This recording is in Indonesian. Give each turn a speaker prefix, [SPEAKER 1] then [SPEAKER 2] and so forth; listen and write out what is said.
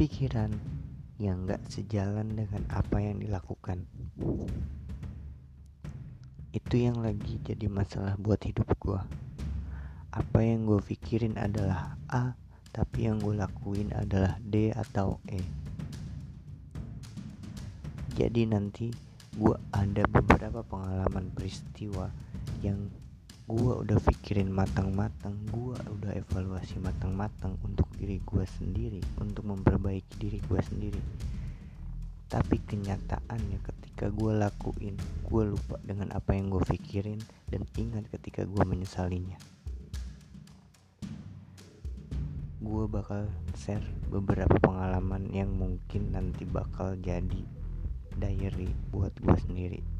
[SPEAKER 1] pikiran yang gak sejalan dengan apa yang dilakukan. Itu yang lagi jadi masalah buat hidup gue. Apa yang gue pikirin adalah A, tapi yang gue lakuin adalah D atau E. Jadi nanti gue ada beberapa pengalaman peristiwa yang gue udah pikirin matang-matang gue udah evaluasi matang-matang untuk diri gue sendiri untuk memperbaiki diri gue sendiri. Tapi kenyataannya ketika gue lakuin gue lupa dengan apa yang gue pikirin dan ingat ketika gue menyesalinya. Gue bakal share beberapa pengalaman yang mungkin nanti bakal jadi diary buat gue sendiri